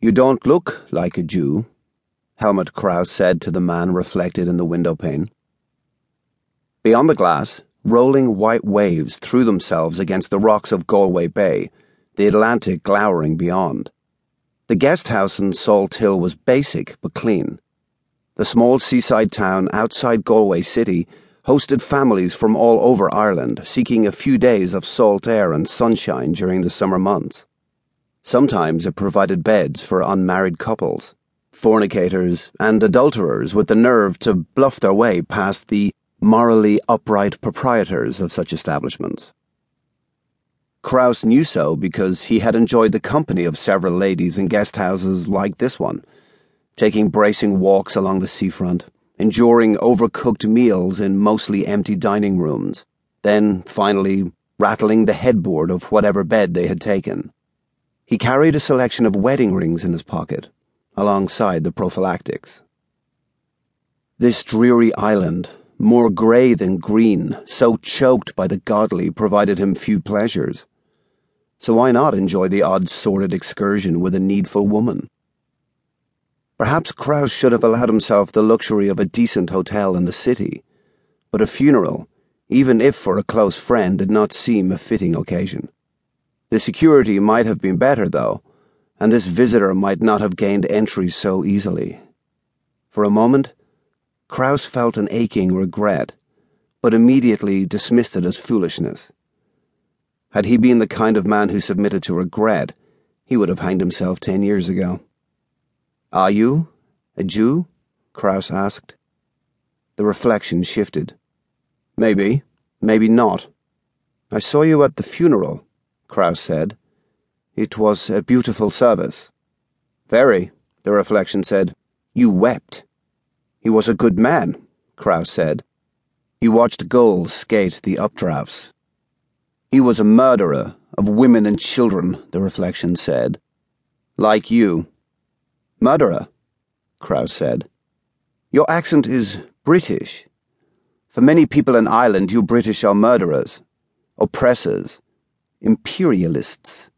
You don't look like a Jew, Helmut Krauss said to the man reflected in the window pane. Beyond the glass, rolling white waves threw themselves against the rocks of Galway Bay, the Atlantic glowering beyond. The guest house in Salt Hill was basic but clean. The small seaside town outside Galway City hosted families from all over Ireland seeking a few days of salt air and sunshine during the summer months. Sometimes it provided beds for unmarried couples, fornicators, and adulterers with the nerve to bluff their way past the morally upright proprietors of such establishments. Krauss knew so because he had enjoyed the company of several ladies in guest houses like this one, taking bracing walks along the seafront, enduring overcooked meals in mostly empty dining rooms, then, finally, rattling the headboard of whatever bed they had taken. He carried a selection of wedding rings in his pocket, alongside the prophylactics. This dreary island, more grey than green, so choked by the godly, provided him few pleasures. So why not enjoy the odd sordid excursion with a needful woman? Perhaps Krauss should have allowed himself the luxury of a decent hotel in the city, but a funeral, even if for a close friend, did not seem a fitting occasion. The security might have been better, though, and this visitor might not have gained entry so easily. For a moment, Krauss felt an aching regret, but immediately dismissed it as foolishness. Had he been the kind of man who submitted to regret, he would have hanged himself ten years ago. Are you a Jew? Krauss asked. The reflection shifted. Maybe, maybe not. I saw you at the funeral. Krauss said. It was a beautiful service. Very, the reflection said. You wept. He was a good man, Krauss said. He watched gulls skate the updrafts. He was a murderer of women and children, the reflection said. Like you. Murderer, Krauss said. Your accent is British. For many people in Ireland, you British are murderers, oppressors, imperialists.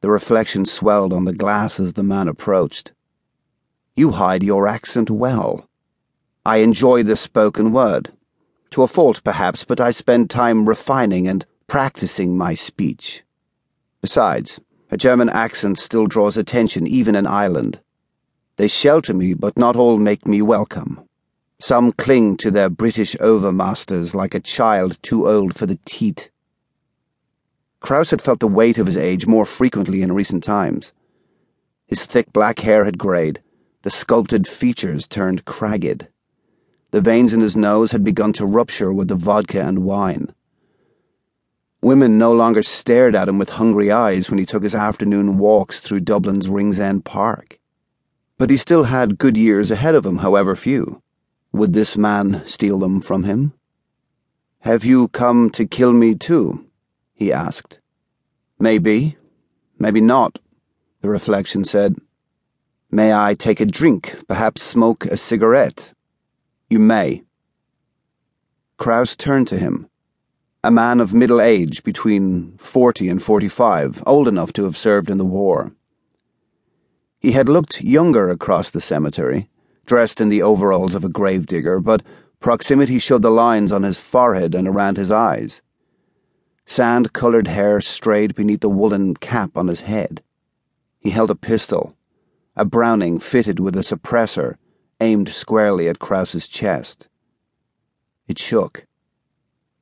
The reflection swelled on the glass as the man approached. You hide your accent well. I enjoy the spoken word. To a fault, perhaps, but I spend time refining and practicing my speech. Besides, a German accent still draws attention even in Ireland. They shelter me, but not all make me welcome. Some cling to their British overmasters like a child too old for the teat. Krauss had felt the weight of his age more frequently in recent times. His thick black hair had greyed, the sculpted features turned cragged. The veins in his nose had begun to rupture with the vodka and wine. Women no longer stared at him with hungry eyes when he took his afternoon walks through Dublin's Ringsend Park. But he still had good years ahead of him, however few. Would this man steal them from him? Have you come to kill me too? he asked. Maybe, maybe not, the reflection said. May I take a drink, perhaps smoke a cigarette? You may. Krauss turned to him. A man of middle age, between forty and forty five, old enough to have served in the war. He had looked younger across the cemetery, dressed in the overalls of a gravedigger, but proximity showed the lines on his forehead and around his eyes. Sand coloured hair strayed beneath the woolen cap on his head. He held a pistol, a Browning fitted with a suppressor, aimed squarely at Krauss's chest. It shook.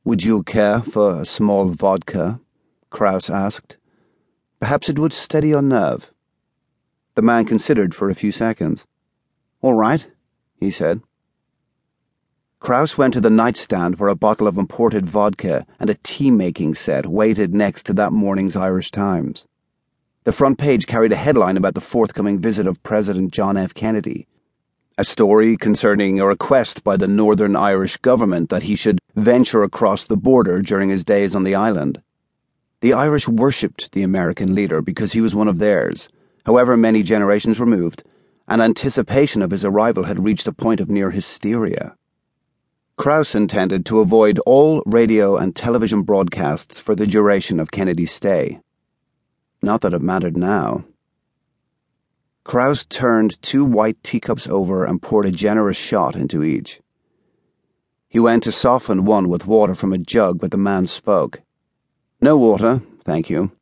Would you care for a small vodka? Krauss asked. Perhaps it would steady your nerve. The man considered for a few seconds. All right, he said. Krauss went to the nightstand where a bottle of imported vodka and a tea making set waited next to that morning's Irish Times. The front page carried a headline about the forthcoming visit of President John F. Kennedy. A story concerning a request by the Northern Irish government that he should venture across the border during his days on the island. The Irish worshipped the American leader because he was one of theirs, however many generations removed, and anticipation of his arrival had reached a point of near hysteria. Krauss intended to avoid all radio and television broadcasts for the duration of Kennedy's stay. Not that it mattered now. Krauss turned two white teacups over and poured a generous shot into each. He went to soften one with water from a jug, but the man spoke. No water, thank you.